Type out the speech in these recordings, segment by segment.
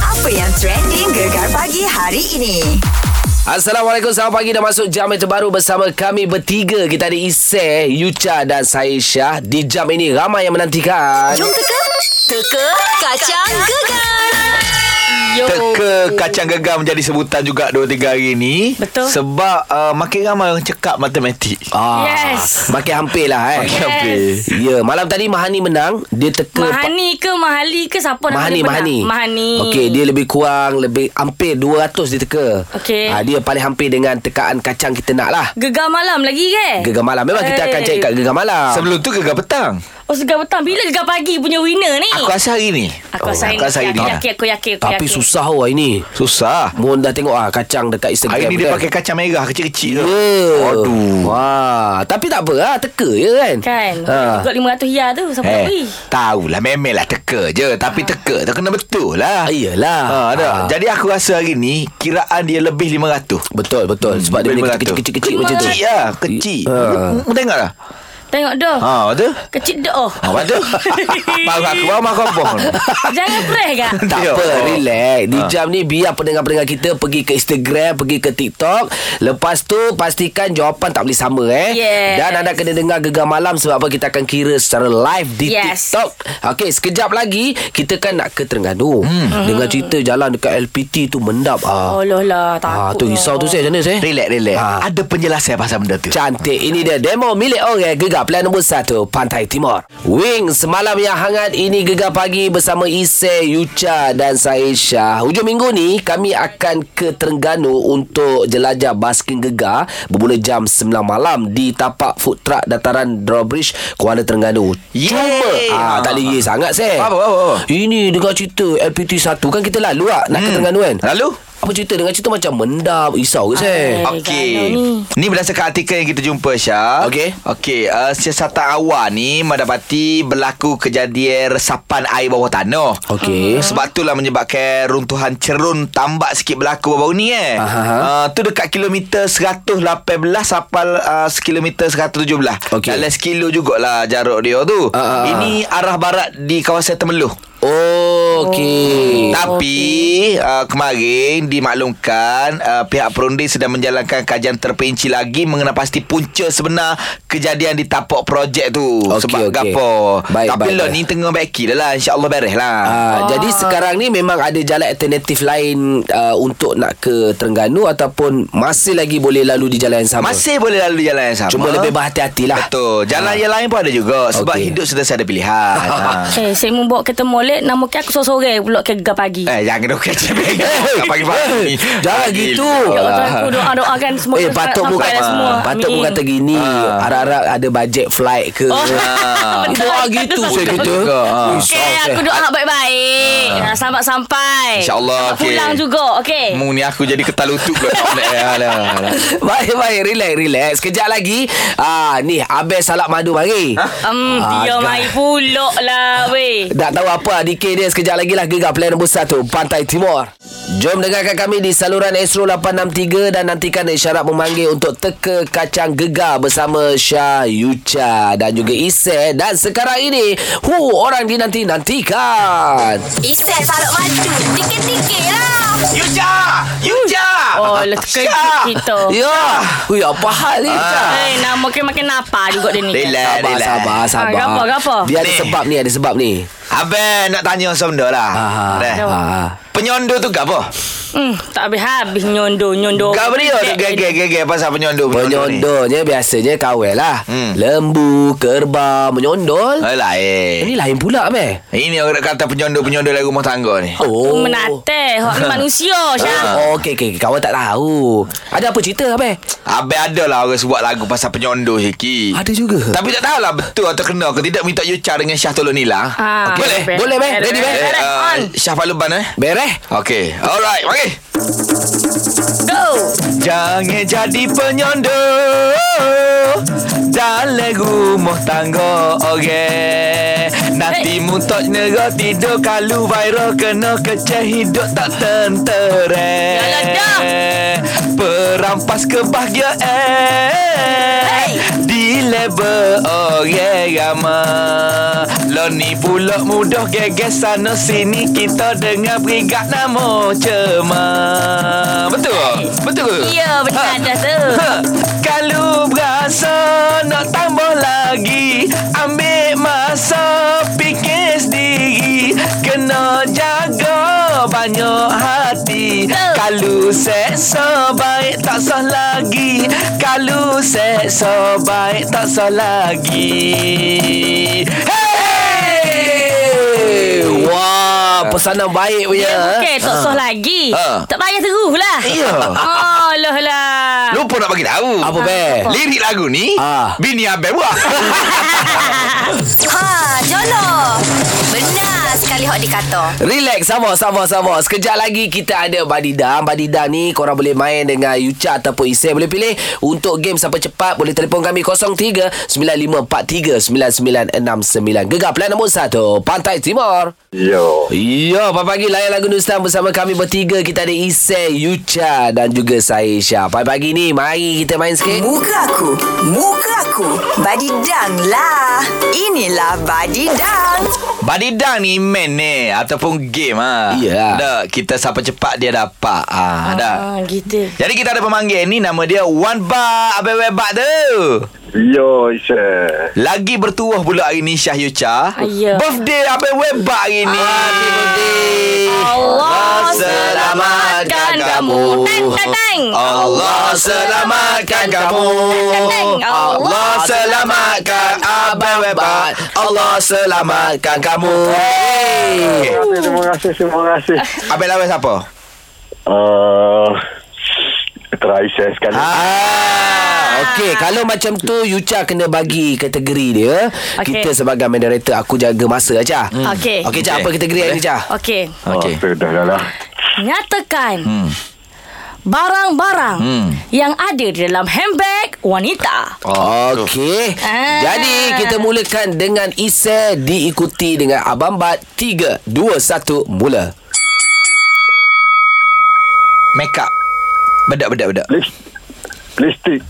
Apa yang trending gegar pagi hari ini? Assalamualaikum Selamat pagi. Dah masuk jam yang terbaru Bersama kami bertiga. Kita ada Isay Yucha dan saya Syah Di jam ini. Ramai yang menantikan. Jom teka. Teka kacang gegar Yo. Teka kacang gegar menjadi sebutan juga 2-3 hari ni. Betul. Sebab uh, makin ramai orang cekap matematik. Ah, Yes. Makin hampir lah eh. Makin Yes. hampir. Ya Malam tadi Mahani menang. Dia teka Mahani ke Mahali ke siapa nama Mahani benar? Mahani. Mahani. Okey dia lebih kurang Lebih hampir 200 dia teka. Okey. ah, Dia paling hampir dengan Tekaan kacang kita nak lah. Gegar malam lagi ke? Gegar malam. Memang kita akan Eh. cari kat gegar malam. Sebelum tu gegar petang Oh gegar petang Bila gegar pagi punya winner ni Aku rasa hari ni Aku rasa Aku rasa hari ini ni Aku yakin Aku yakin aku Tapi yakin. susah oh hari ni Susah Mohon dah tengok ah Kacang dekat Instagram Hari ni dia kan. pakai kacang merah kecil-kecil tu Ya. Aduh Wah, tapi tak apa lah, teka je kan. Kan Ha. Juga 500 ya tu Siapa Eh, tahu tahulah memelah teka je Tapi teka tu kena betul lah Ah, iyalah. ha, ada. Ah. Jadi aku rasa hari ni Kiraan dia lebih 500 Betul, betul. Sebab dia punya 500. kecil-kecil macam tu. Kecil lah Kecil Ha. Tengok lah Tengok dah Ha, betul Kecil dah oh. Ha, betul Baru aku baru makan bohong Jangan fresh kak Tak apa, relax. Di Ha. jam ni biar pendengar-pendengar kita pergi ke Instagram, pergi ke TikTok. Lepas tu pastikan jawapan tak boleh sama eh. Yes. Dan anda kena dengar gegar malam sebab apa kita akan kira secara live di Yes. TikTok. Okey, sekejap lagi kita kan nak ke Terengganu. Hmm. Dengar cerita jalan dekat LPT tu mendap ah. Oh lah lah Ah, Takut tu risau tu saya macam mana saya? Relax, relax Ha. Ada penjelasan pasal benda tu Cantik Ini dia demo milik orang Gegar Pilihan nombor 1 Pantai Timur. Wing Semalam yang hangat Ini Gegar Pagi Bersama Ise Yucha Dan saya Hujung minggu ni Kami akan ke Terengganu Untuk jelajah basking gegar Bermula jam 9 malam Di tapak food truck Dataran Drawbridge Kuala Terengganu. Yeay. Cuma ah, Tak boleh ye sangat Apa, apa, apa? Ini dengar cerita LPT 1 Kan kita lalu lah Nak ke Terengganu kan? Lalu? Apa cerita Dengan cerita macam mendap Risau ke saya Eh, Okey. ni. Berdasarkan artikel yang kita jumpa Syah. Okey. Okey, uh, siasatan awal ni mendapati berlaku kejadian resapan air bawah tanah. Okey. Sebab itulah menyebabkan runtuhan cerun tambak sikit berlaku baru-baru ni eh. Aha. Uh, tu dekat kilometer 118 sampai uh, kilometer 117. Okey. Dalam sekilo jugalah jarak dia tu. Ah. Ini arah barat di kawasan Temeluh. Oh, okey. Tapi uh, kemarin dimaklumkan uh, pihak perunding sedang menjalankan kajian terperinci lagi mengenai pasti punca sebenar kejadian di tapak projek tu. Okey, Sebab okey. gapo. Baik, Tapi baik, lah baik. ni tengah baiki dah lah. InsyaAllah beres lah. Ah, Jadi sekarang ni memang ada jalan alternatif lain uh, untuk nak ke Terengganu ataupun masih lagi boleh lalu di jalan yang sama? Masih boleh lalu jalan yang sama. Cuma lebih berhati-hati lah. Betul. Jalan yang lain pun ada juga. Sebab Okey. hidup sudah ada pilihan. ha. Eh saya mau bawa kereta molek Nama ke aku sore-sore Pulak ke gegar pagi Eh, jangan dok kacau pagi-pagi. Jangan gitu. Ya Allah aku doa-doakan semua Eh patut dah semua. Patut Amin. kata gini Ah. Harap-harap ada bajet flight ke Oh. Ah. Gitu saya kata ah. Okey, aku doa baik-baik. Ah. Selamat sampai. InsyaAllah, okey. Pulang juga, okey. Mu ni aku jadi ketalutut pula. Alah, alah. Baik baik relax relax Sekejap lagi ah Ni Abel salak madu mari Um, Ah, dia mai pulak lah, weh. Tak tahu apa DK dia Sekejap lagi lah Gegar Pilihan nombor 1 Pantai Timur Jom dengarkan kami di saluran Astro 863 dan nantikan isyarat memanggil untuk teka kacang gegar bersama Syah Yucha dan juga Isai dan sekarang ini hu orang dinanti-nantikan. Iset salak madu Tikit-tikit lah Yuja! Yuja! Oh, lah Syah! kita. Ya. Hui apa hal ni? Ah. Eh, nak makin-makin apa juga dia ni. Relax, Sabar, relax. sabar, sabar. Ah, gapo, gapo? Dia ada sebab ni, ada sebab ni. Abang nak tanya sebentar lah. Ah, Dah. ah. Penyondo tu gapo? Hmm, tak habis-habis nyondo, nyondo. Gapo dia tu gege-gege pasal penyondo penyondo ni? Penyondolnya biasanya kawel lah. Hmm. Lembu, kerbau, menyondol. Eh, lain. Ini lain pula, meh. Ini orang kata penyondo-penyondo dari rumah tangga ni. Oh. Menate. Hak ni manusia, Syah. Oh, okey, okey. Kawan tak tahu. Ada apa cerita, Abang? Abang ada lah orang buat lagu pasal penyondo sikit. Ada juga. Tapi tak tahulah betul atau kena ke tidak minta Yucha dengan Syah Tolong Nila. Ah, Boleh? beres. Boleh, Beh? Beres, Ready, Beh? beres, Eh, uh, on. Syah Faluban eh? Bereh? Okey. Alright, mari. Go. Jangan jadi penyondo Dalam rumah tangga okay. Nanti Hey. muntah nera tidur Kalau viral kena keceh hidup tak tentera Yalah dah. Perampas kebahagiaan Di level orang ramah Lo ni pula mudah geges sana sini Kita dengar berigat nama cema Betul? Betul ke? Ya, betul Ha. ada tu. Ha. Kalau berasa nak tambah lagi Ambil masa fikir sendiri Kena jaga banyak hati Kalau seksa baik tak sah lagi Kalau seksa baik tak sah lagi Hey! Wah, pesanan baik punya. Ya, eh? bukan tak sah lagi. Ha. Tak payah terus lah. Ya. Oh, lah lah. Lupa nak bagi tahu Apa, Be? Lirik lagu ni Ah. Bini Abel buat Ha, Jolo. Benar sekali hok dikata. Relax, sama, sama, sama. Sekejap lagi kita ada Badidang. Badidang ni korang boleh main dengan Yucha ataupun Isai. Boleh pilih untuk game siapa cepat. Boleh telefon kami 03-9543-9969. Gegar plan nombor 1, Pantai Timur. Yo. Ya, pagi-pagi layan lagu Nustan bersama kami bertiga. Kita ada Isai, Yucha dan juga Saisha. Pagi-pagi ni, mari kita main sikit. Muka aku, muka aku. Badidang lah. Inilah Badidang. Badidang ni main ni Ataupun game ha. Ya. Dah, Kita siapa cepat dia dapat ha, dah. Ah, gitu. Jadi kita ada pemanggil ni Nama dia Wan Ba Abel Webak tu Yo, Isha. Lagi bertuah pula hari ni Syah Yucha Ya. Birthday Abel Webak hari ni Happy birthday. Allah selamatkan kamu. Teng, teng, teng. Allah selamatkan kamu Allah selamatkan Abel Webak Allah selamatkan kamu Hey. Terima kasih, terima kasih. Abel Abel siapa? Uh, try Isha sekali. Ah, okey. Kalau macam tu Yucha kena bagi kategori dia. Okey. Kita sebagai moderator aku jaga masa aja. Hmm. Okey. Okey, Okey. apa kategori Boleh. ni, Cak? Okey. Okey. Oh, sudah dah lah. Nyatakan Hmm. barang-barang Hmm. yang ada di dalam handbag wanita. Okey. Ah. Jadi kita mulakan dengan Isa diikuti dengan Abang Bat 3 2 1 mula. Make up Bedak bedak bedak List, lipstick,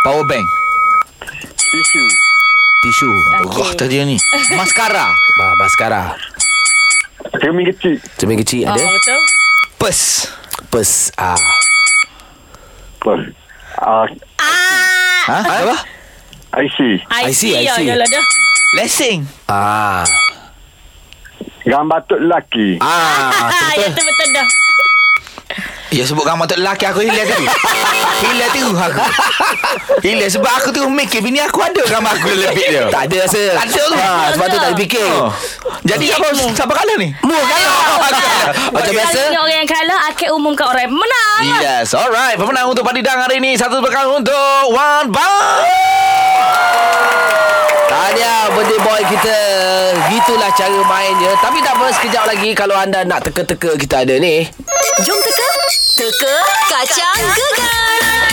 Power bank tisu, Tisu. Okey. Wah tadi ni Maskara Ma, maskara. cermin kecil, Cermin kecil Oh, ada. betul. Pes Pes. Ah. apa? Uh, Ah. Ha? Apa? IC, I see, I ya, see. yalah dah. Lessing Ah. gambar tok lelaki, Ah. Ah, ya tu betul dah. Ya sebut gambar tu lelaki aku hilang tu Hilang tu aku Hilang sebab aku tu mikir Bini aku ada gambar aku lebih dia Tak ada rasa. Tak ada tu Ah, sebab tu tak dipikir. oh. Jadi siapa Siapa kalah ni? Mu kalah. Macam biasa. Orang yang kalah, akan umumkan orang yang menang. Yes, alright. Pemenang untuk Padidang hari ini satu bekal untuk One Bar. Tahniah birthday boy kita Gitulah cara mainnya Tapi tak apa sekejap lagi Kalau anda nak teka-teka kita ada ni Jom teka. Teka kacang gegar.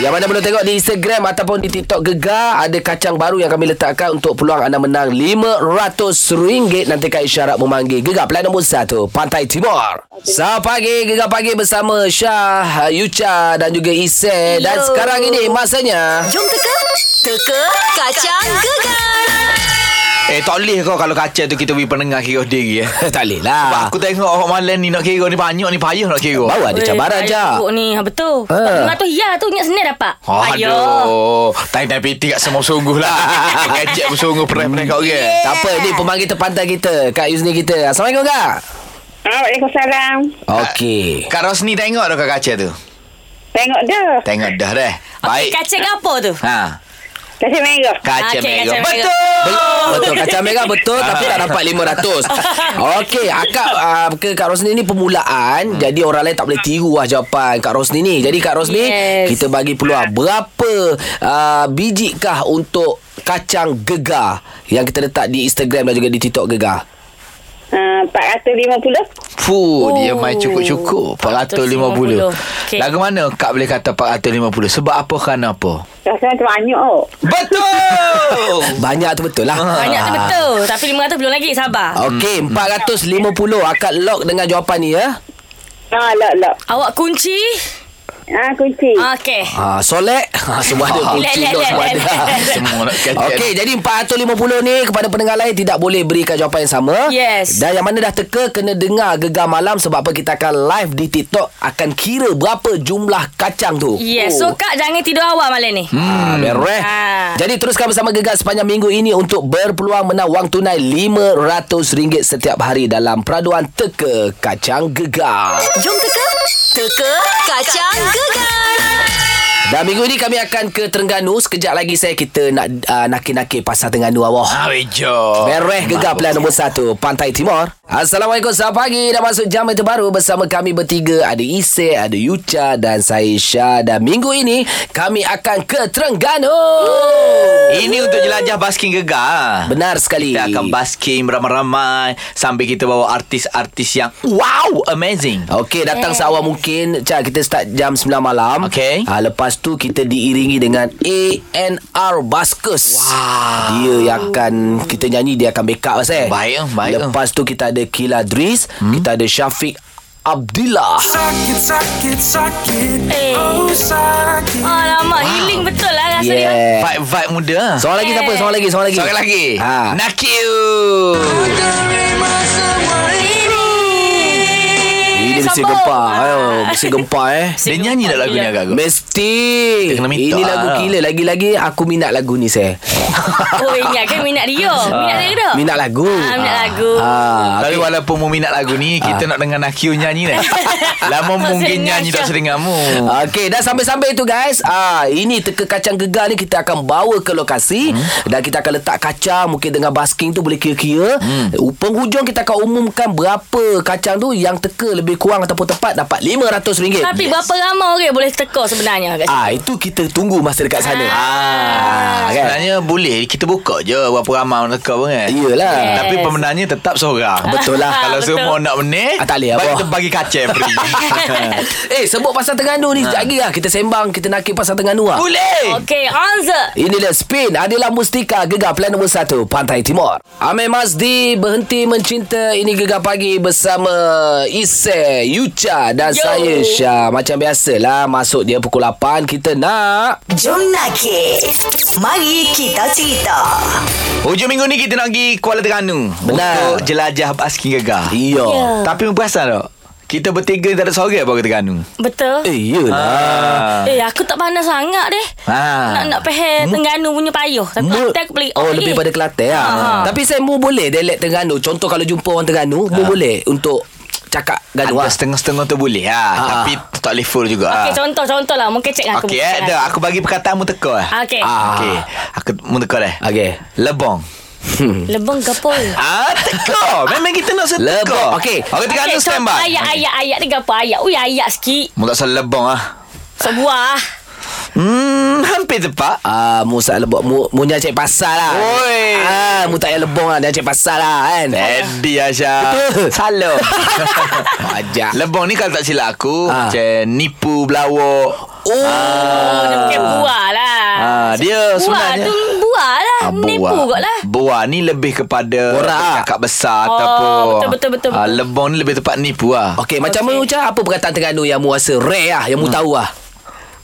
Yang mana boleh tengok di Instagram Ataupun di TikTok Gegar Ada kacang baru yang kami letakkan Untuk peluang anda menang RM500 Nanti kat isyarat memanggil Gegar plan nombor 1 Pantai Timur Selamat pagi Gegar pagi bersama Syah Yucha Dan juga Ise Dan sekarang ini masanya Jom teka. Teka kacang gegar. Eh, tak boleh kau kalau kaca tu kita beri pendengar kira diri eh. Tak boleh Sebab lah aku tengok orang malam ni nak kira ni banyak ni payah nak kira. Baru ada cabaran je Buruk ni, ha, betul. Ha. Ha. tu ya tu ingat senang dapat. Aduh. Tai-tai piti kat semua sungguh lah. Kecek bersungguh pernah-pernah kat orang. Tak apa ni pemanggil terpantai kita Kak Yuzni kita Assalamualaikum Kak Waalaikumsalam. Okey Kak Rosni tengok dah kat kaca tu. Tengok dah. Tengok dah dah. Okey, Baik. kacang apa tu? Ha. Kasih merah. Kaca Okey, merah. kaca. Betul. Betul kacang merah betul Tapi tak dapat 500 Okey Akak uh, ke Kak Rosni ni permulaan Jadi orang lain tak boleh tiru lah jawapan Kak Rosni ni Jadi Kak Rosni Yes. Kita bagi peluang Berapa uh, biji kah untuk kacang gegar Yang kita letak di Instagram dan juga di TikTok gegar Uh, 450. Fuh, Oh. dia main cukup-cukup 450 Okey. Lagu mana Kak boleh kata 450 Sebab apa kerana apa Rasanya tu banyak oh. Betul Banyak tu betul lah Banyak tu betul. Tapi 500 belum lagi. Sabar. Okey 450 Akak lock dengan jawapan ni ya Ah, lok, lok. Awak kunci. Ah, kunci. Okey. Ha, solek. Ha, semua ada. Kunci Lek, dok lek, semua ada. lek. Semua nak kata. Okey, jadi 450 ni kepada pendengar lain tidak boleh berikan jawapan yang sama. Yes. Dan yang mana dah teka kena dengar gegar malam sebab apa kita akan live di TikTok akan kira berapa jumlah kacang tu. Yes. So, Kak jangan tidur awal malam ni. Hmm, beres. Ah. Jadi teruskan bersama Gegar sepanjang minggu ini untuk berpeluang menang wang tunai RM500 setiap hari dalam peraduan Teka Kacang Gegar. Jom teka. Teka kacang gegar. Dan minggu ini kami akan ke Terengganu. Sekejap lagi saya kita nak uh, nakir-nakir pasal Terengganu awak. Ah, bejo. Mereh Gegar Pilihan nombor 1 Pantai Timur Assalamualaikum Selamat pagi Dah masuk jam yang terbaru Bersama kami bertiga Ada Ise Ada Yucha Dan saya Syah Dan minggu ini Kami akan ke Terengganu Ini untuk jelajah basking gegar. Benar sekali Kita akan basking beramai-ramai sambil kita bawa artis-artis yang wow, amazing. Okey, datang seawal mungkin. Cak, kita start jam 9 malam. Okey. Ha, lepas tu kita diiringi dengan ANR Baskers. Wow. Dia yang akan kita nyanyi, dia akan backup pasal. Baik, baik. Lepas tu kita ada Kila Dris, hmm? kita ada Syafiq Abdillah. Sakit, sakit, sakit Eh. Oh sakit Alamak, healing betul lah rasa dia. Yeah. Vibe-vibe muda. Seorang lagi siapa? Seorang lagi, seorang lagi. Seorang lagi. Ha. Nakiu. Ini mesti Sambung. gempa. Ayo, mesti gempa eh. Dia nyanyi tak lagu ni agak agak? Mesti. Ini lagu lah. gila. Lagi-lagi aku minat lagu ni saya. Oh, ingat kan minat dia. Minat dia ke tak? Minat lagu. Ah, minat lagu. Ah, Tapi walaupun mu minat lagu ni Kita nak dengar Nakiu nyanyi ni Lama mungkin nyanyi tak Syah. sedengarmu Okey, dah sampai-sampai itu guys. Ah, ini teka kacang gegar ni kita akan bawa ke lokasi hmm. dan kita akan letak kacang mungkin dengan basking tu boleh kira-kira. Hmm. Penghujung kita akan umumkan berapa kacang tu yang teka lebih kurang ataupun tepat dapat RM500. Tapi berapa ramai orang boleh teka sebenarnya kat situ? Ah, itu kita tunggu masa dekat sana. Ah, kan? Sebenarnya boleh Kita buka je Berapa ramai orang teka pun kan Iyalah. Yes. Tapi pemenangnya tetap seorang Betul lah. Kalau Betul. semua nak menang Ah, tak boleh Bagi apa. kita bagi kacang free eh, sebut pasal Terengganu ni sekejap lagi lah. Kita sembang, kita nakik pasal Terengganu lah. Boleh Okey, answer. Inilah Spin Adalah Mustika Gegar Plan nombor 1 Pantai Timur Amir Mazdi Berhenti mencinta Ini Gegar Pagi Bersama Ise Yucha Dan Yo. saya Syah Macam biasalah Masuk dia pukul 8 Kita nak Jom nakir. Mari kita cerita. Hujung minggu ni kita nak pergi Kuala Terengganu Benar. Untuk jelajah basking gegar Iya Ya. Tapi perasan tak Kita bertiga tak ada seorang bawa ke Terengganu Betul. Eh iyalah Ah. Eh, aku tak pandai sangat deh. Ah. Nak nak pergi Terengganu punya payuh. Tapi Mu- Kelantan aku beli. Oh, lebih pada Kelantan lah. Ah. Tapi saya mu boleh dialek Terengganu. Contoh kalau jumpa orang Terengganu, mu boleh untuk cakap Ada lah. setengah-setengah tu boleh ha. Ah. Tapi tak boleh full juga Okey, ah. contoh-contoh lah. Mungkin cek dengan aku. Okey eh, dah aku bagi perkataan mu teka eh. Okey. Ah. Okey, aku mu teka dah. Okey. Lebong. Lebong gapo? Ah, teka. Memang kita nak seteka. Lebong. Okey. Okey, Terengganu stand by. Ayat-ayat ayat ni gapo ayat? Ui, ayat sikit. Mu tak salah lebong ah. Sebuah. Hmm, hampir tepat. Ah, mu sak lebok mu mu nyai cek pasal lah. Oi. Ah, mu tak payah lebong lah, nyai cek pasal lah kan. Eddie Asya. Betul. Salah. Ajak. lebong ni kalau tak silap aku, Ah. macam nipu belawak. Oh. Oh, dia bukan buah lah. Ah, dia buah sebenarnya tu buah lah. Ah, Menipu kot lah. Buah ni lebih kepada Borak ah. Cakap besar Oh, Ataupun betul, betul, betul, ah, betul. Lebong ni lebih tepat nipu lah Okey, macam Okey. mana Uca? Apa perkataan Terengganu yang mu rasa rare lah, yang mu tahu lah?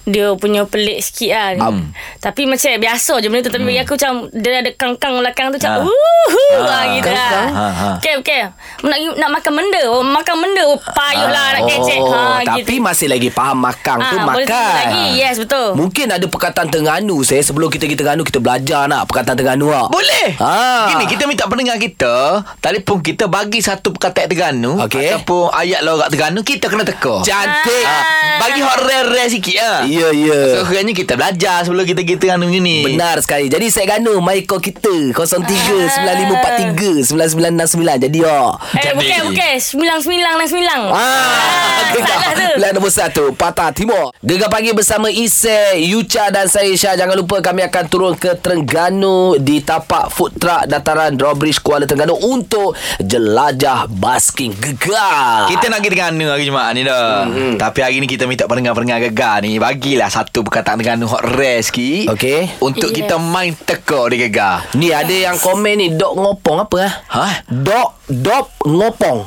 Dia punya pelik sikit lah. Um. Tapi macam biasa je benda tu. Tapi bagi aku macam dia ada kangkang belakang tu macam Ha. wuhu Ha, lah gitu lah. Ha, ha. Okay, okay. Nak, nak makan benda. Oh, makan benda. Payuh lah nak kecek. Oh, Ha, tapi gitu. masih lagi faham makang tu Ah, makan. lagi. Yes, betul. Mungkin ada perkataan Terengganu saya sebelum kita pergi Terengganu kita belajar nak perkataan Terengganu lah. Boleh Ah. Gini kita minta pendengar kita Telefon kita bagi satu perkataan Terengganu Okey. Ataupun ayat lorak Terengganu Kita kena teka Cantik. Ah, Bagi hot rare-rare sikit lah Ya, ya. So kerana kita belajar Sebelum kita pergi Terengganu ni Benar sekali. Jadi saya ganu mai call kita 0395439969. Jadi oh. Eh, Jadi. bukan, bukan. Sembilang, sembilang, dan sembilang. Ah, salah tu. Pilihan nombor satu Patah Timur Gegar pagi bersama Ise Yucha dan saya Syah Jangan lupa kami akan turun ke Terengganu Di tapak food truck Dataran Drawbridge Kuala Terengganu Untuk jelajah basking gegar Kita nak pergi Terengganu hari Jumaat ni dah mm-hmm. Tapi hari ni kita minta pendengar-pendengar gegar ni Bagilah satu perkataan Terengganu hot rare sikit Okey. Untuk Yes. kita main teka di gegar Ni ada yang komen ni Dok ngopong apa ah? Ha? Dok Dop ngopong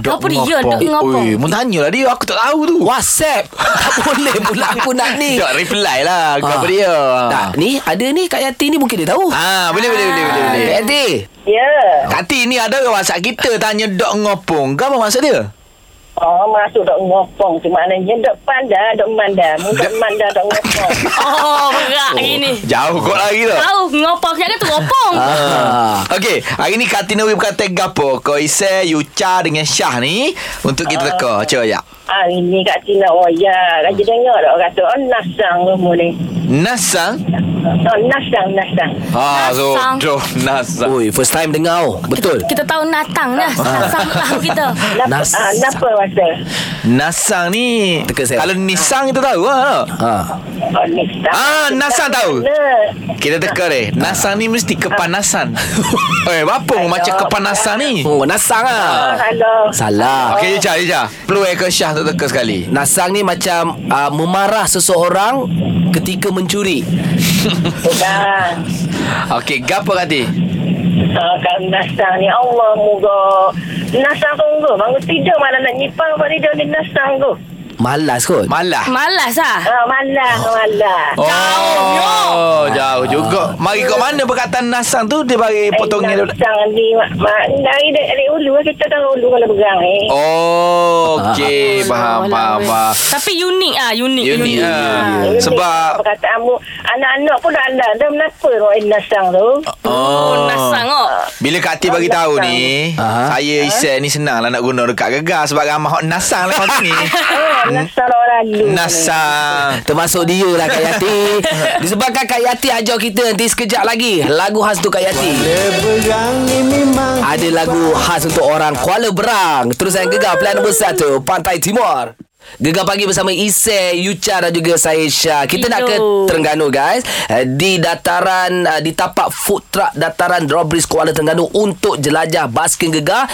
Apa dia? Dok ngopong. Oi, mu tanya lah dia. Aku tak tahu tu. WhatsApp Tak boleh pula aku nak ni Tak reply lah. Kau Ah. apa dia? Tak, ni ada ni Kak Yati ni mungkin dia tahu. Ah, boleh boleh boleh boleh boleh. Kak Yati. Ya. Kati ni ada WhatsApp kita tanya dok ngopong. Kau apa maksud dia? Oh, masuk dok ngopong. Tu maknanya dok pandai, dok mandai. Mu dok mandai, dok ngopong. Oh, berat ini. Jauh kot lagi tu. Tahu ngopong Saya kata ngopong. Ah. Okey, hari ni Katina Wi berkata gapo? Kau ise Yucha dengan Syah ni untuk kita teka. Cuba ya. Hari ni kat Cina, oh ya. Raja dengar dok kata, oh nasang rumah ni. Nasang. Oh, nasang, nasang. Ha, so Nasang. doh nasang. Oi, first time dengar. oh. Betul. Kita tahu natang dah. Nasang tahu kita. Napa, Nas- ah, napa masa? Nasang ni Teka saya. Kalau Nisang kita tahu lah. Ha. Oh, nasang. Ah, nasang tahu. Mana? Kita teka deh. Nasang ni mesti kepanasan. Eh, apa macam kepanasan ni? Oh, nasang Oh, ah. halo. Salah. Okey, Yucha, Yucha. Peluang ke Syah teka sekali. Nasang ni macam uh, memarah seseorang ketika mencuri. Bukan. Okey, gapo kati? Ah, kan nasang ni Allah moga nasang tunggu bangun tidur mana nak nyipang apa tidur ni nasang tu Malas kot. Malah. Malas lah. ah malah malah Oh, jauh juga. Mari kat mana perkataan nasang tu dia bagi potongnya eh, nasang ni dari dari ulu kita tahu ulu kalau berang eh Oh, okey, faham, faham, faham. Tapi unik ah, unik. Unik ah. Ini Sebab perkataanmu anak-anak pun dah anda dah kenapa roh nasang tu Oh, nasang oh. Bila Kak Ati bagi tahu ni, Aha. saya Isai ni senang lah nak guna dekat gegar sebab ramah hot nasang lah kau ni. ah nasang orang lalu Nasang. Termasuk dia lah Kak Yati. Disebabkan Kak Yati ajar kita nanti sekejap lagi. Lagu khas untuk Kak Yati. Ada lagu khas untuk orang Kuala Berang. Terusan gegar pilihan nombor 1 Pantai Timur Gegar pagi bersama Ise, Yucha dan juga saya Syah. Kita nak ke. Terengganu guys. Eh, Di dataran uh, di tapak food truck dataran Drawbridge Kuala Terengganu untuk jelajah basking gegar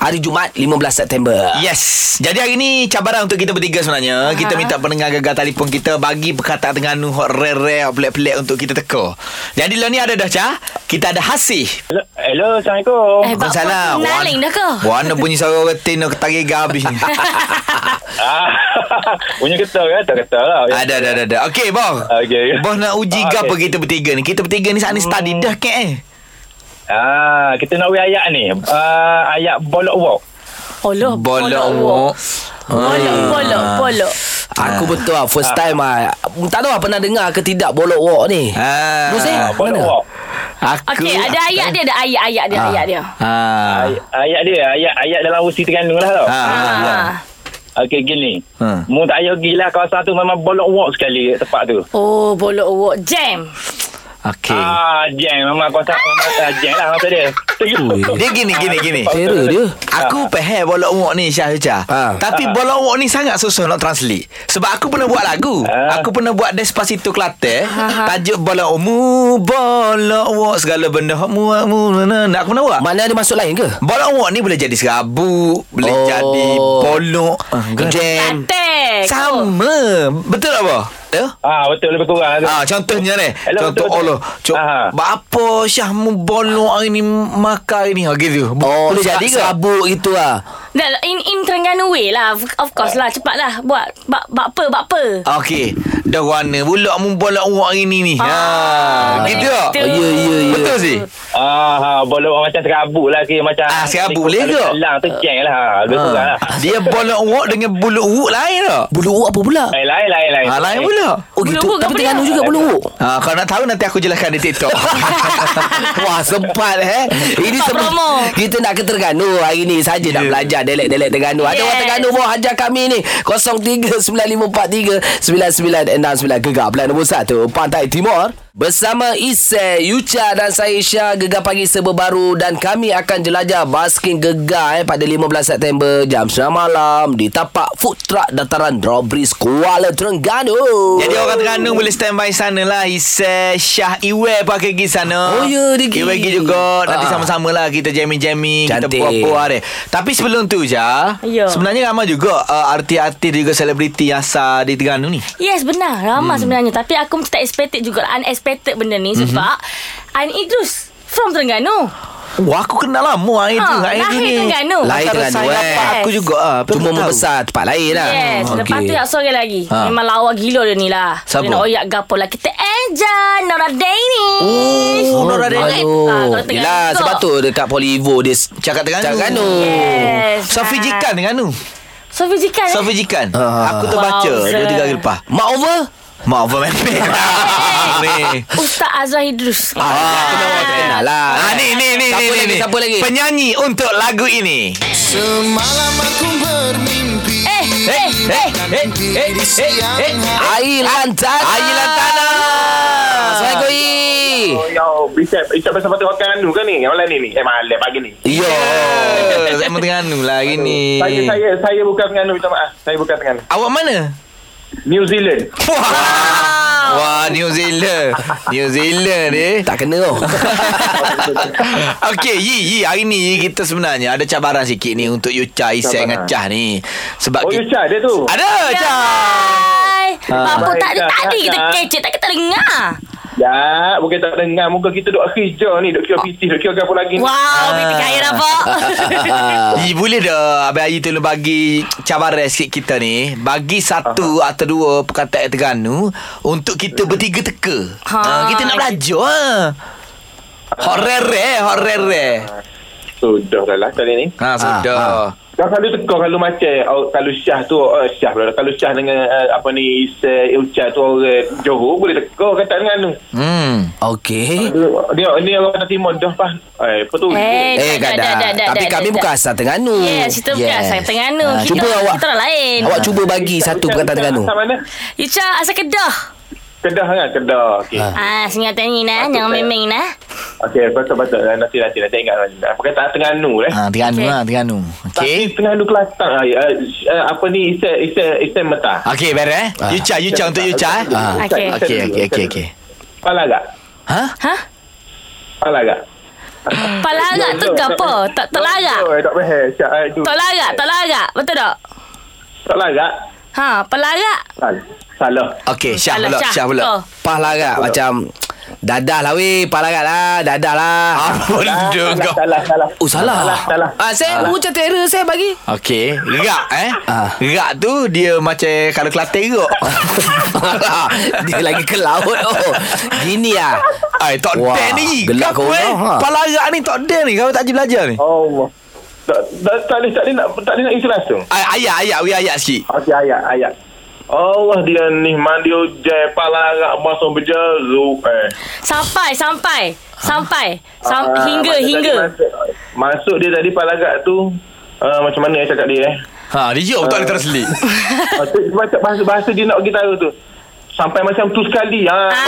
hari Jumaat 15 September. Yes. Jadi hari ni cabaran untuk kita bertiga sebenarnya. Kita minta pendengar gegar telefon kita bagi perkataan Terengganu hot rare-rare pelik-pelik untuk kita teka. Jadi lo ni ada dah Cah. Kita ada Hasih. Hello, hello Assalamualaikum. Eh, Waalaikumsalam. Naling dah ke? Warna bunyi suara retin nak ketari habis ni. ah, punya ketah kan? Tak ketah lah. ada, ada, ada, ada. Okey, Boh. Okey. Boh nak uji Ah, apa okey. kita bertiga ni? Kita bertiga ni saat ni study dah ke eh? Ah, kita nak wei ayat ni. Ah, ayat bolok walk. Bolok. Bolok wok. Bolok, bolok, bolok. Aku betul lah First time lah Tak tahu lah pernah dengar ke tidak Bolok walk ni Ah. Eh Ah, bolok mana? walk. Aku. Okey, ada ayat dia, ada ayat-ayat dia, ayat dia. Ah. Ay- Ayat dia, ayat ayat dalam usi Terengganu lah tau. Ah. Ah. Okey, gini. Hmm. Mu tak payah pergi lah kawasan tu memang bolok walk sekali tempat tu. Oh, bolok wok jam. Okey. Ah, jam. Memang kawasan memang ah, jam lah masa dia. Ui. Dia gini gini gini. Terror dia Aku faham bolok wok ni Syah Syah. Ah. Tapi bolok wok ni sangat susah nak translate. Sebab aku pernah buat lagu. Ah. Aku pernah buat Despacito Kelantan. Tajuk bolok mu bolok wok segala benda mu mu na na. Aku pernah buat. Mana ada masuk lain ke? Bolok wok ni boleh jadi serabut, boleh Oh. jadi bolok, Jam Katek. Sama. Betul tak apa? Ya? Ah, betul lebih kurang. Ah, contohnya ni. Hello, Contoh Allah. Cok, Ah. Bapa Syah mu bolok hari ni makan hari ni. Ha, gitu. Oh boleh jadi ke? Sabuk gitu lah Dah, in, in Terengganu way lah. Of course lah. Cepatlah. Buat bak, bakpa, bakpa. Okey. Dah warna pula mu bolak uak hari ni ni. Ha, gitu tak? gitu. Oh, ya, ya, ya. Betul sih. Ah, ha, bolok macam serabut lah ke macam Ah, serabut boleh ke? Lang tu jam lah. Ha, lebih kurang lah. Dia bolak uak dengan bulu uak lain tak? Bulu uak apa pula? Eh, lain, lain, lain. Ha, lain pula. Oh gitu Tapi apa Terengganu dia? juga bulu Ha, kalau nak tahu nanti aku jelaskan di TikTok. Wah sempat eh Ini Sempat. Kita nak ke Terengganu Hari ni saja nak Ya. belajar Dialek-dialek Terengganu Ada Yes. orang Terengganu Mau hajar kami ni 0395439969 Gegar Pilihan nombor 1 Pantai Timur Bersama Ise, Yucha dan saya Syah Gegar Pagi Serba Baru Dan kami akan jelajah basking gegar eh, Pada 15 September Jam 9 malam Di tapak food truck Dataran Drawbridge Kuala Terengganu Jadi orang Terengganu boleh standby sana lah. Isa Syah Iwe pun akan pergi sana. Oh, ya, dia pergi. Iwe pergi juga. Nanti Ah. sama-sama lah kita jamming-jamming. Kita puas-puas deh. Tapi sebelum tu je. Ya. Sebenarnya ramai juga uh, artis-artis dan juga selebriti asal di Terengganu ni. Yes, benar. Ramai hmm. sebenarnya. Tapi aku tak expected juga. Unexpected benda ni. Sebab Ain Idrus from Terengganu. Wah aku kenal lama hari tu Ha, tu lahir ni Terengganu. Lahir Terengganu, eh. dapat aku juga ah. Cuma membesar tempat lain lah Yes Hmm, Lepas tu tak seorang lagi Ha. Memang lawa gila dia ni lah Siapa? Dia nak oyak gapo lah Kita Angel Nora Dani Oh, Nora. Ah, kalau Terengganu Yelah tu. sebab tu dekat Polivo dia Cakap Terengganu. Terengganu Yes Sofi Jikan Terengganu Sofi Jikan eh? Sofi Jikan Ah. Aku terbaca Wow, Dua tiga hari lepas Mak over Maaf mepek Ni Ustaz Azwar Idrus Ah, kenal terkenal lah Ah, ni ni ni Siapa ni, lagi, ni. siapa lagi? Penyanyi untuk lagu ini. Semalam aku bermimpi Eh Eh, eh, eh, eh, eh, eh. Air Lantana Air Lantana. Assalamualaikum Oh, yo, bisa bisa pasal patut makan anu kan ni? Yang malam ni ni. Eh, malam pagi ni. Yo Eh, Saya Terengganu lah hari ni. Saya saya saya bukan Terengganu minta maaf. Saya bukan Terengganu. Awak mana? New Zealand. Wah. Wah, New Zealand. New Zealand eh. Tak kena oh. Okey, Yi, Yi, hari ni kita sebenarnya ada cabaran sikit ni untuk Yucha, Isai dengan. Cah ni. Sebab Oh, you kita, chat dia tu. ada Cah. Hai Apa Baik, tak ada tadi kita kecek Tak kita dengar Ya, bukan tak dengar. Muka kita duk kerja ni. Duk kira PT. Duk kira apa lagi ni. Wow Binti kaya nampak Yi, boleh dah Abang Ayi tolong bagi cabaran sikit kita ni. Bagi satu atau dua perkataan Terengganu untuk kita bertiga teka. Ha. Ha. kita nak belajar. Ha. Hot rere, hot rere. Sudah dah lah kali ni. Ha, sudah. ha. Kau selalu teka kalau macam oh, kalau Syah tu oh, Syah pula kalau Syah dengan uh, apa ni Isa Uca tu orang Johor boleh teka kata dengan tu. Hmm. Okey Dia dia orang kata timur dah pas. Eh, apa tu? Eh, Eh dah, dah, dah, kadang dah, Tapi dah, kami dah, bukan dah. asal Terengganu Yes, kita bukan asal Terengganu. Ah, Kita- Cuba awak kita orang lain. Awak cuba bagi satu perkataan Terengganu Asal mana? Yucha asal Kedah Kedah kan? Kedah. Okey. Ah, singatan ni nah Jangan memeng nah Okey, betul-betul. Nanti, nanti, nanti ingat. Apa kata Terengganu eh? Ha, Terengganu Okey. lah, Terengganu. Tapi Okey. Terengganu Kelantan. Uh, uh, apa ni? Isa, Isa, Isa Meta. Okey, beres eh. Ah. Yucha, Yucha untuk Yucha eh. Ah. Okey. Okey, okey, okey, okey. Palaga. Ha? Ha? Palaga. Palarak tu ke apa? Tak tak. Oh, tak eh, tu. Tak larak, tak larak. Betul tak? Tak larak. Ha. Sal- Salah. Okey, Syah pula, Syah. Pula. Pah larat Macam Dadah lah weh Pah larat lah Dadah lah Apa benda kau? Salah, salah. Oh salah Salah, salah. ah, Saya ucap terror saya bagi Okey, gerak eh. Ah. Gerak tu dia macam kalau Kelantan gerak. Dia lagi ke laut oh. Gini ah. Ai, tak Wah, den ni. gelak Kau eh. dah, ha. Palarak ni tak den ni. Kau tak je belajar ni. Oh. Tak, tak, tak boleh, tak boleh nak, tak boleh nak isi langsung. Ay, ayat, ayat, wi ayat sikit. Okey, ayat, ayat. Allah dia ni mandi ujai palarak masuk berjeruk eh. Sampai, sampai. Sampai. Sam, Ah, hingga, masa hingga. Tadi masuk, masuk dia tadi palarak tu uh, macam mana saya cakap dia eh. Ha, dia jawab tak boleh translate. Ah, tu, bahasa, bahasa, dia nak bagi tahu tu. Sampai macam tu sekali. Ha. Ah.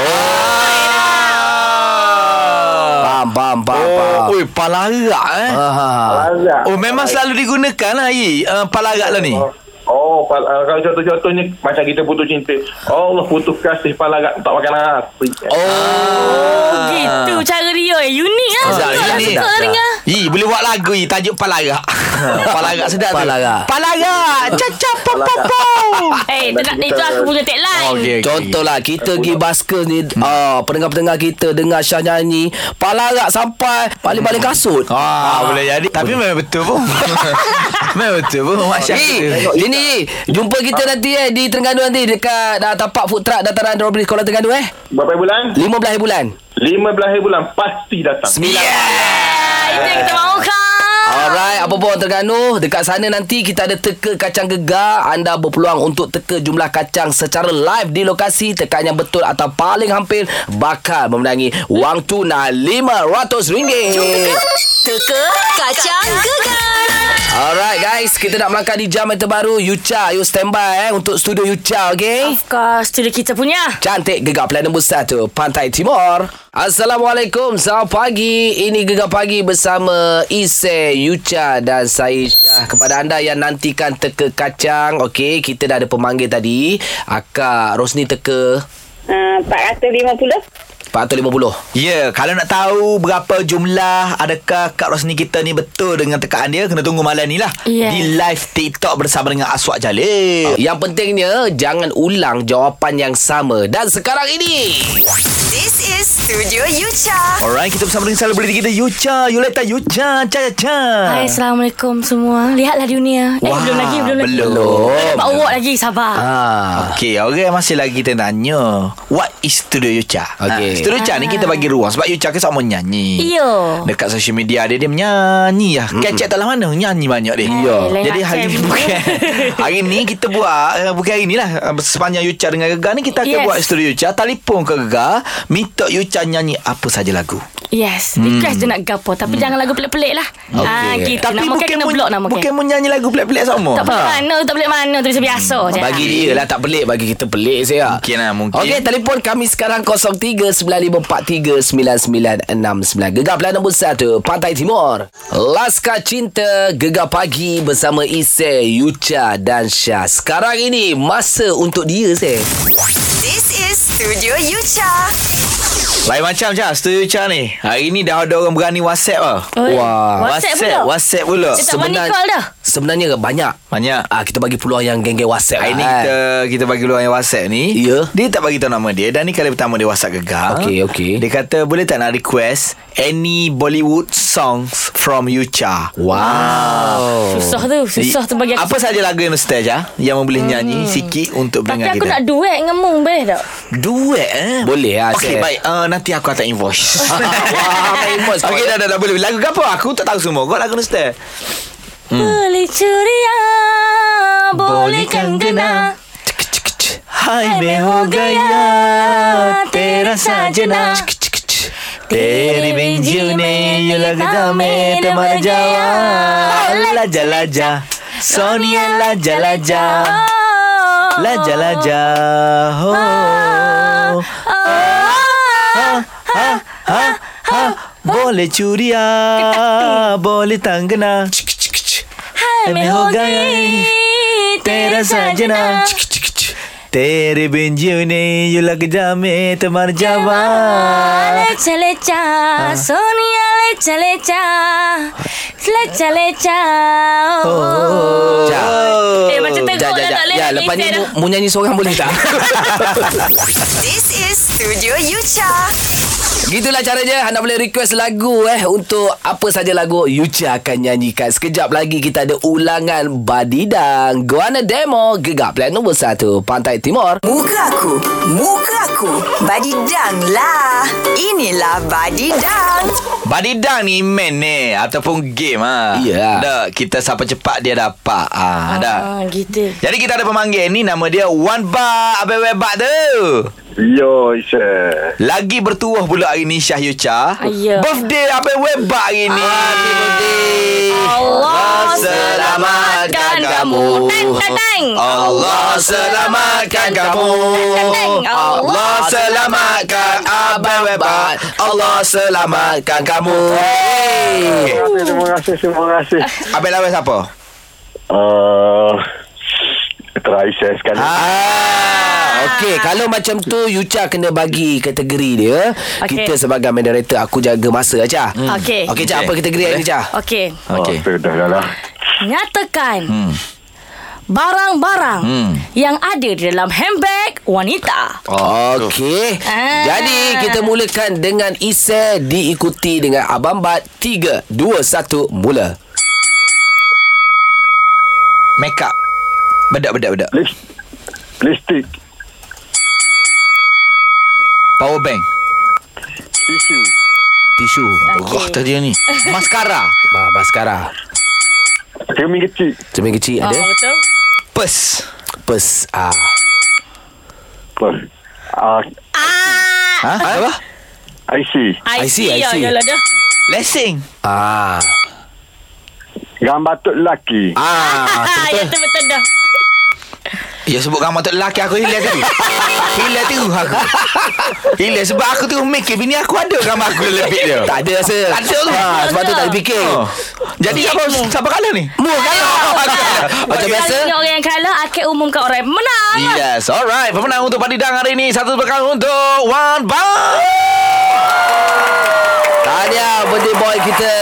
Pam pam pam Oh, pam. oi, palarak eh. Ah. Palarak. Oh, memang selalu digunakan lah, Yi. Uh, palarak lah ni. Oh, pal- uh, kalau contoh-contohnya macam kita putus cinta. Allah putus kasih palarak tak makan nasi. Oh, gitu cara dia. Eh, Unik lah. Sedap, lah, unik. suka dengar. Yi, boleh buat lagu Yi tajuk palarak. palarak sedap tu. Palarak. Palarak. Caca popopo. Eh, tu nak- itu aku punya tagline. Okey, okey. Contohlah kita pergi basker ni ah, pendengar-pendengar kita dengar Syah nyanyi palarak sampai paling-paling kasut. Ah, boleh jadi. Tapi memang betul pun. memang betul pun. Masya Eh, ini jumpa kita nanti eh di Terengganu nanti dekat uh, tapak food truck dataran Robbery Sekolah Terengganu eh. Berapa bulan? 15 bulan. 15 bulan pasti datang. 9 Ah, Itu yang kita mahukan. Alright, apa pun Terengganu? Dekat sana nanti kita ada teka kacang gegar Anda berpeluang untuk teka jumlah kacang secara live di lokasi. Tekan yang betul atau paling hampir Bakal memenangi wang tunai RM500 Teka. Kacang gegar. Alright guys, kita nak melangkah di jam yang terbaru. Yucha, you standby eh Untuk studio Yucha, okay? Of course, studio kita punya. Cantik Gegar Pilihan nombor 1 Pantai Timur. Assalamualaikum Selamat pagi. Ini Gegar Pagi bersama Ise, Yucha dan saya Syah Kepada anda yang nantikan teka kacang Okey, kita dah ada pemanggil tadi Akak Rosni teka Uh, 450. 450 Ya, yeah, kalau nak tahu berapa jumlah adakah Kak Rosni kita ni betul dengan tekaan dia, kena tunggu malam ni lah. Yes. Di live TikTok bersama dengan Aswak Jalil. Yang pentingnya Jangan ulang jawapan yang sama Dan sekarang ini This is Studio Yucha. Alright, kita bersama dengan selebriti kita Yucha, Yuleta Yucha, Cha Cha. Hai, Assalamualaikum semua. Lihatlah dunia. Eh, Wah, belum lagi, belum lagi. belum. Award lagi, sabar. Ah. Okey, orang masih lagi kita tanya What is Studio Yucha? Okey. Ha, Studio Yucha ni kita bagi ruang Sebab Yucha kan sama nyanyi Iyo. Dekat social media dia Dia menyanyi lah Kecek tak lah mana Nyanyi banyak dia lain Jadi hari ni bukan Hari ni kita buat uh, Bukan hari ni lah Sepanjang Yucha dengan Gegar ni Kita akan Yes. buat Studio Yucha Telefon ke Gegar Minta Yucha nyanyi Apa saja lagu Yes, request je nak gapo tapi jangan lagu pelik-pelik lah. Ah, Okey. gitu. nama kan kena block nama Bukan kan. mu nyanyi lagu pelik-pelik sama Tak boleh mana, tak boleh mana tu biasa je. Bagi dia lah tak pelik Bagi kita pelik saya Mungkin lah, mungkin. Okey telefon kami sekarang 0395439969 Gegar Pilihan nombor 1 Pantai Timur Laskar Cinta Gegar Pagi Bersama Ise Yucha dan Syah Sekarang ini Masa untuk dia saya This is Studio Yucha. Lain macam je Studio Yucha ni Hari ni dah ada orang berani WhatsApp lah Oi, Wah. WhatsApp WhatsApp, pula. WhatsApp pula Dia tak berani call dah. Sebenarnya banyak Banyak Ah Kita bagi peluang yang geng-geng WhatsApp Hari ni lah, kita kita bagi luar yang WhatsApp ni. Ya. Dia tak bagi tahu nama dia dan ni kali pertama dia WhatsApp gegar. Okey, okey. Dia kata boleh tak nak request any Bollywood songs from Yucha. Wow Susah tu, susah tu bagi aku. Apa saja lagu yang nostalgia ya, yang boleh nyanyi sikit untuk Tapi pendengar aku kita. nak duet dengan Mung boleh tak? duet eh. Boleh lah Okey Syah. baik uh, nanti aku hantar invoice. Wah, main invoice kau. Okey dah, dah dah boleh. Lagu apa? Aku tak tahu semua. Kau lagu nostalgia. Boleh ceria, boleh kanggena. Hai mein ho gaya tera sajna तेरी बिन जीने ये लगता मैं तुम्हारा जावा लाजा लाजा सोनिया लाजा लाजा लाजा लाजा हो Ha ha ha बोले चूरिया बोले तंगना। मैं हो गई तेरा सजना। तेरे बिन जीवने यू लग जा मैं तुम्हारा जावा। चले चा Sonia leca leca, leca leca. Oh. Jap. Eh macam jap, tak jap. boleh Ya, nak lepas ni mu, mu nyanyi seorang boleh tak? This is Studio Yucha. Gitulah caranya Anda boleh request lagu eh Untuk apa saja lagu Yucha akan nyanyikan Sekejap lagi kita ada ulangan Badidang Guana Demo Gegap Plan nombor 1 Pantai Timur Muka aku, muka aku. Badidang lah. Inilah Badidang. Badidang ni main ni Ataupun game ha. Ya. Dah Kita siapa cepat dia dapat ha, Dah Ah, gitu. Jadi kita ada pemanggil ni Nama dia Wan Ba Abang Webak tu Yo, Isha. Lagi bertuah pula hari ni Syah Yucha Ya. Birthday Abang Webak hari ni Happy birthday Allah selamatkan kamu Teng, teng, teng. Allah selamatkan kamu teng. Allah selamatkan Abang Webak Allah selamatkan kamu hey. Terima kasih, terima kasih. Abang lawan siapa? Uh, try share sekali. Ah, Okey, kalau macam tu Yucha kena bagi kategori dia. Okey. Kita sebagai moderator aku jaga masa Cha. Okey. Okey, Okey. apa kategori hari ni Cha? Okey. Okey. Oh, lah. Nyatakan Hmm. barang-barang Hmm. yang ada di dalam handbag wanita. Okey. Ah. Jadi kita mulakan dengan Ise diikuti dengan Abang Bat 3 2 1 mula. Make up Bedak, bedak, bedak lipstick, Power bank tisu, Tisu. Okey. Wah, tadi ni Maskara Ma, maskara. cermin kecil, Cermin kecil Oh, ada. betul. Pers Pers. Ah. apa? Uh, Ah, Ha? Apa? IC, I I see, see. I see. Ya, dah. Lessing Ah. gambar tok lelaki, Ah. Ah, ya tu betul dah. Ya sebut gambar tu lelaki aku hilang tu Hilang tu aku Hilang sebab aku tu mikir Bini aku ada gambar aku lebih dia Tak ada rasa. Tak ada tu Ah, sebab tu tak ada fikir. Oh. Jadi siapa siapa kalah ni? Mu kalau. Macam biasa. Kalau orang yang kalah, akan umumkan orang yang menang. Yes, alright. Pemenang untuk Padidang hari ini satu bekal untuk One Tahniah birthday boy kita.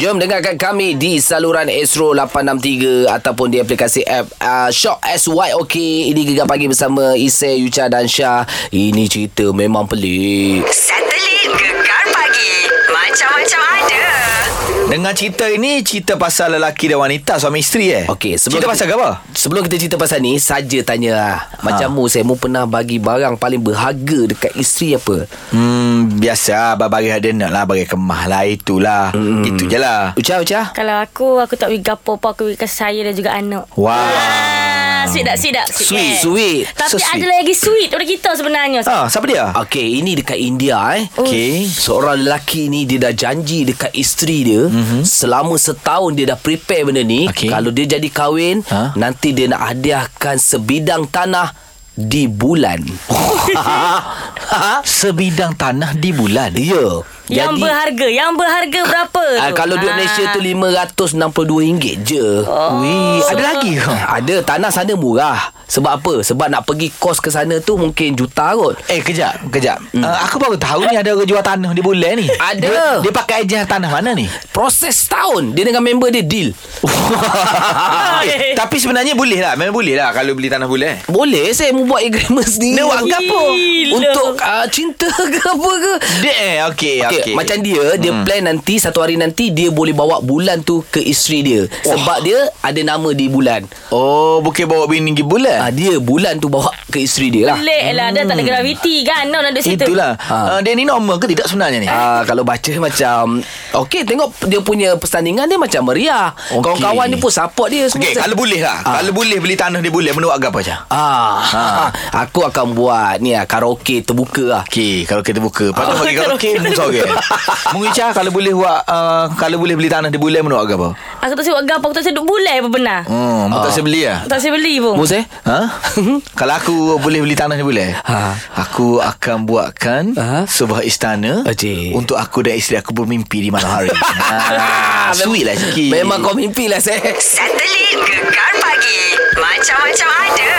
Jom dengarkan kami di saluran Astro 863 ataupun di aplikasi app uh, Shock SYOK. Ini Gegar Pagi bersama Ise, Yucha dan Syah. Ini cerita memang pelik. Settle Gegar Dengan cerita ini Cerita pasal lelaki dan wanita Suami isteri eh? Okey, sebelum Cerita kita- pasal apa? Sebelum kita cerita pasal ni Saja tanya lah. Macam mu Saya mu pernah bagi barang Paling berharga Dekat isteri apa? Hmm Biasa Bagi ada nak lah Bagi kemah lah Itulah. Hmm. Itu je lah. Ucah Ucah? Kalau aku Aku tak bagi gapo apa Aku bagi kasih saya dan juga anak. Wow Ah, sweet tak? Sweet tak? Sweet, eh? sweet. Tapi So sweet. ada lagi sweet daripada kita sebenarnya. Ah, Siapa dia? Okey ini dekat India eh Okey Seorang lelaki ni Dia dah janji Dekat isteri dia mm-hmm. Selama setahun Dia dah prepare benda ni Okey. Kalau dia jadi kahwin Ha? Nanti dia nak hadiahkan Sebidang tanah Di bulan Sebidang tanah di bulan Ya Yang berharga. Yang berharga berapa tu? Ah, kalau duit Malaysia tu RM562 je. Oh. Wih Ada lagi ke? Ada tanah sana murah. Sebab apa? Sebab nak pergi kos ke sana tu mungkin juta kot. Eh kejap Kejap hmm. uh, Aku baru tahu ni Ada orang jual tanah di bulan ni Ada. Dia, dia pakai ejen tanah mana ni? Proses setahun dia dengan member dia deal. eh, tapi sebenarnya boleh lah Memang boleh lah Kalau beli tanah bulan Boleh saya mau buat agreement sendiri. Dia buat apa? Untuk uh, cinta ke apa ke? Dia eh Okey Okay, okey. Okay. Macam dia Dia hmm. plan nanti Satu hari nanti Dia boleh bawa bulan tu Ke isteri dia Sebab dia Ada nama di bulan Oh bukan bawa bini pergi bulan ah, Dia bulan tu bawa Ke isteri dia lah Pelik lah. Dia tak ada graviti kan. No, ada situ. Itulah Ha. ha. uh, Dia ni normal ke tidak sebenarnya ni? Ah, kalau baca macam Okey tengok dia punya pertandingan dia macam meriah. Okey. Kawan-kawan dia pun support dia semua. Okey, kalau boleh lah. Ah. Kalau boleh beli tanah di bulan menurut agak apa je? Ah, Ha. aku akan buat ni ah karaoke terbuka lah. Okey, kalau kita buka. Patut Oh, bagi karaoke mu sorang. Mengica kalau boleh buat uh, kalau boleh beli tanah di bulan menurut agak apa? Aku tak sebut gapa. Aku tak sebut bulai apa benar. Hmm, mu tak saya beli lah. Tak saya beli pun. Mus eh? Ha? Kalau aku boleh beli tanah di bulan Ha. Aku akan buatkan Ha? Sebuah istana Cik. Untuk aku dan isteri aku bermimpi di malam hari ha, Sweet lah sikit Memang kau mimpi lah saya. Satelit Gegar pagi. Macam-macam ada.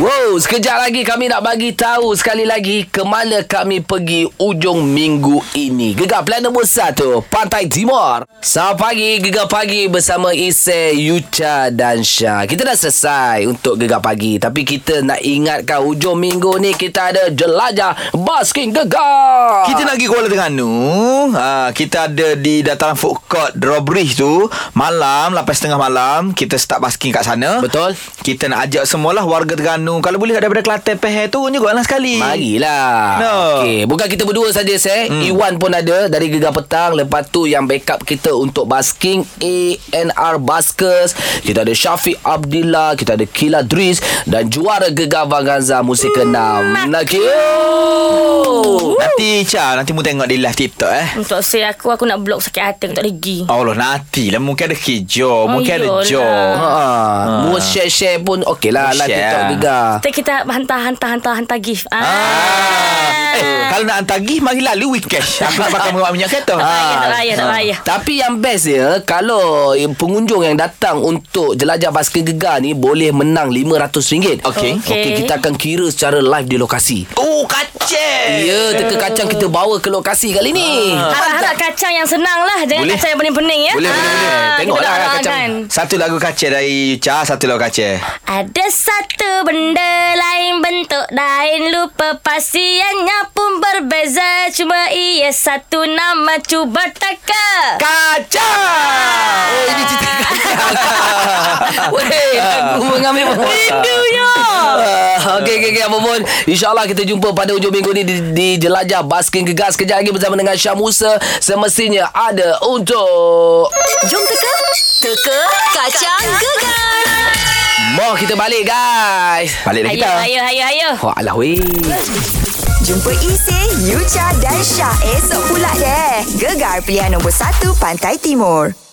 Wow, sekejap lagi kami nak bagi tahu sekali lagi ke mana kami pergi ujung minggu ini. Gegar Plan nombor 1, Pantai Timur. Selamat pagi, Gegar Pagi bersama Ise, Yucha dan Syah. Kita dah selesai untuk Gegar Pagi. Tapi kita nak ingatkan ujung minggu ni kita ada jelajah basking Gegar. Kita nak pergi Kuala Terengganu ha, Kita ada di dataran food court Drawbridge tu Malam 8.30 malam Kita start basking kat sana Betul. Kita nak ajak semualah warga Terengganu. Kalau boleh daripada Kelantan Pehel tu juga lah sekali. Marilah. No. Okey Bukan kita berdua saja saya hmm. Iwan pun ada Dari Gegar Petang. Lepas tu yang backup kita Untuk basking ANR Baskers. Kita ada Syafiq Abdillah Kita ada Kila Dris Dan juara Gegar Vanganza Musim ke-6 Nakio Nanti Cha Nanti mu tengok di live TikTok eh. Untuk saya aku Aku nak blok sakit hati Aku tak ada gi. Allah nanti lah. Mungkin ada kejo Mungkin ada iyalah. jo Ha, Mu share-share pun Okey lah Lah share. TikTok Gegar Kita kita hantar hantar hantar hantar gift. Ah. Ah. Eh, kalau nak hantar gift Mari lalu weekend Aku nak pakai bawa minyak kereta Tak payah, tak payah, tak. Tapi yang best dia Kalau pengunjung yang datang Untuk jelajah basket gegar ni Boleh menang RM500 Okey. Okey kita akan kira secara live di lokasi Oh kacang Ya teka kacang kita bawa ke lokasi kali ni Harap-harap kacang yang senang lah Jangan Boleh. kacang yang pening-pening ya Boleh, boleh, boleh. Ah, Tengoklah kita nak kacang. makan. Satu lagu kacang dari Cha Satu lagu kacang Ada satu benda lain bentuk lain Lupa pastiannya pun berbeza Cuma ia satu nama cuba taka Kacang Oh ini cerita kacang Weh Aku mengambil Rindunya Ah, Okey, okey, okey. Apa pun. InsyaAllah kita jumpa pada hujung minggu ni di, di Jelajah Basking Gegar. Sekejap lagi bersama dengan Syah Musa. Semestinya ada untuk... Jom teka. Teka kacang gegar. Mau kita balik, guys. Balik dah Ayo, kita ayo, ayo, ayo Wah, alah weh. Jumpa Ise, Yucha dan Syah esok pula deh. Gegar pilihan nombor 1 Pantai Timur.